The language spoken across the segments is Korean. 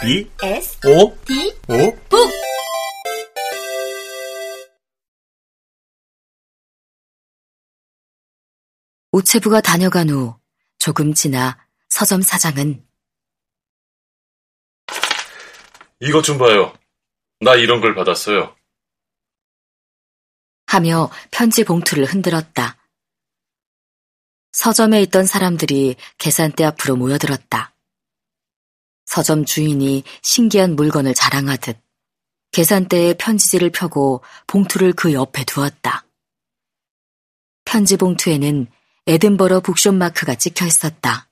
B S O D O 북 우체부가 다녀간 후 조금 지나 서점 사장은 이것 좀 봐요. 나 이런 걸 받았어요. 하며 편지 봉투를 흔들었다. 서점에 있던 사람들이 계산대 앞으로 모여들었다. 서점 주인이 신기한 물건을 자랑하듯 계산대에 편지지를 펴고 봉투를 그 옆에 두었다. 편지 봉투에는 에든버러 북숍 마크가 찍혀 있었다.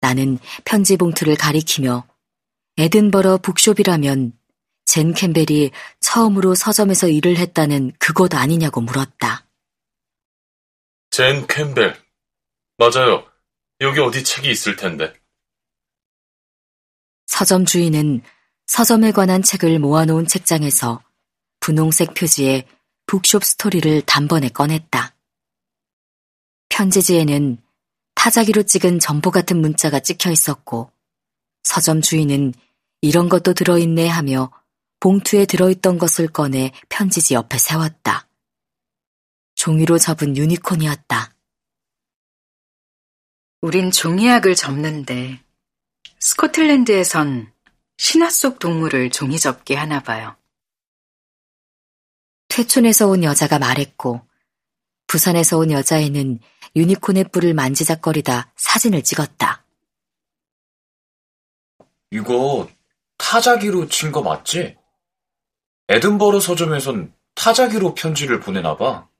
나는 편지 봉투를 가리키며 에든버러 북숍이라면 젠 캠벨이 처음으로 서점에서 일을 했다는 그곳 아니냐고 물었다. 젠 캠벨. 맞아요. 여기 어디 책이 있을 텐데. 서점 주인은 서점에 관한 책을 모아놓은 책장에서 분홍색 표지에 북숍 스토리를 단번에 꺼냈다. 편지지에는 타자기로 찍은 점포 같은 문자가 찍혀 있었고 서점 주인은 이런 것도 들어있네 하며 봉투에 들어있던 것을 꺼내 편지지 옆에 세웠다. 종이로 접은 유니콘이었다. 우린 종이약을 접는데 스코틀랜드에선 신화 속 동물을 종이 접기 하나 봐요. 퇴촌에서 온 여자가 말했고 부산에서 온 여자애는 유니콘의 뿔을 만지작거리다 사진을 찍었다. 이거 타자기로 친 거 맞지? 에든버러 서점에선 타자기로 편지를 보내나 봐.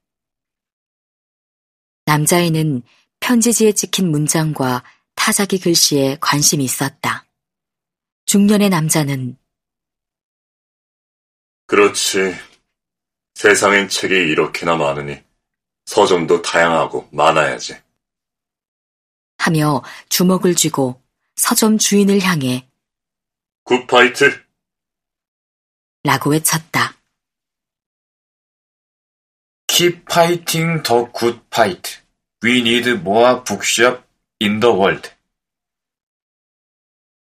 남자애는 편지지에 찍힌 문장과 타자기 글씨에 관심이 있었다. 중년의 남자는 그렇지. 세상엔 책이 이렇게나 많으니 서점도 다양하고 많아야지. 하며 주먹을 쥐고 서점 주인을 향해 Good fight. 라고 외쳤다. Keep fighting the good fight. We need more bookshop in the world.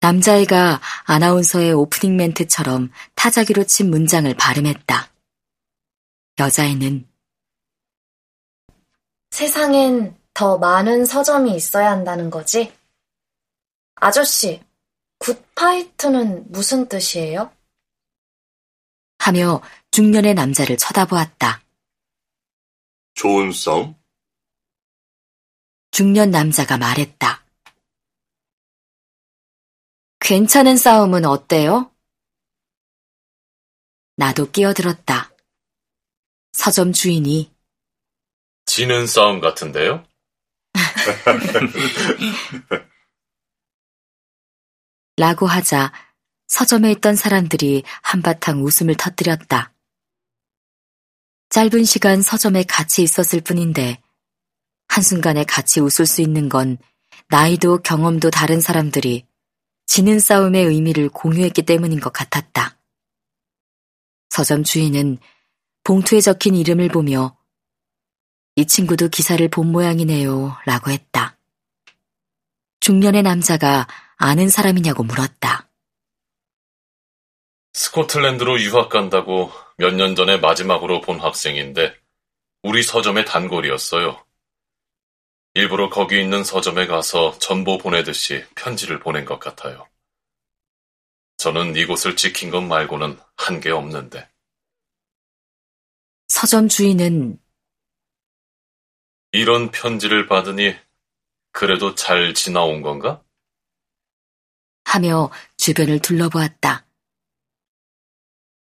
남자애가 아나운서의 오프닝 멘트처럼 타자기로 친 문장을 발음했다. 여자애는 세상엔 더 많은 서점이 있어야 한다는 거지? 아저씨, 굿파이트는 무슨 뜻이에요? 하며 중년의 남자를 쳐다보았다. 좋은 싸움? 중년 남자가 말했다. 괜찮은 싸움은 어때요? 나도 끼어들었다. 서점 주인이 지는 싸움 같은데요? 라고 하자 서점에 있던 사람들이 한바탕 웃음을 터뜨렸다. 짧은 시간 서점에 같이 있었을 뿐인데 한순간에 같이 웃을 수 있는 건 나이도 경험도 다른 사람들이 지는 싸움의 의미를 공유했기 때문인 것 같았다. 서점 주인은 봉투에 적힌 이름을 보며 이 친구도 기사를 본 모양이네요 라고 했다. 중년의 남자가 아는 사람이냐고 물었다. 스코틀랜드로 유학 간다고 몇 년 전에 마지막으로 본 학생인데 우리 서점의 단골이었어요. 일부러 거기 있는 서점에 가서 전보 보내듯이 편지를 보낸 것 같아요. 저는 이곳을 지킨 것 말고는 한 게 없는데. 서점 주인은 이런 편지를 받으니 그래도 잘 지나온 건가? 하며 주변을 둘러보았다.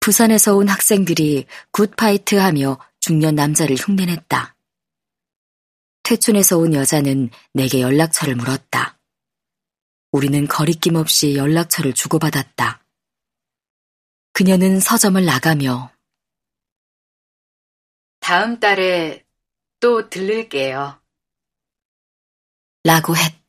부산에서 온 학생들이 good fight 하며 중년 남자를 흉내냈다. 퇴촌에서 온 여자는 내게 연락처를 물었다. 우리는 거리낌 없이 연락처를 주고받았다. 그녀는 서점을 나가며 다음 달에 또 들를게요. 라고 했다.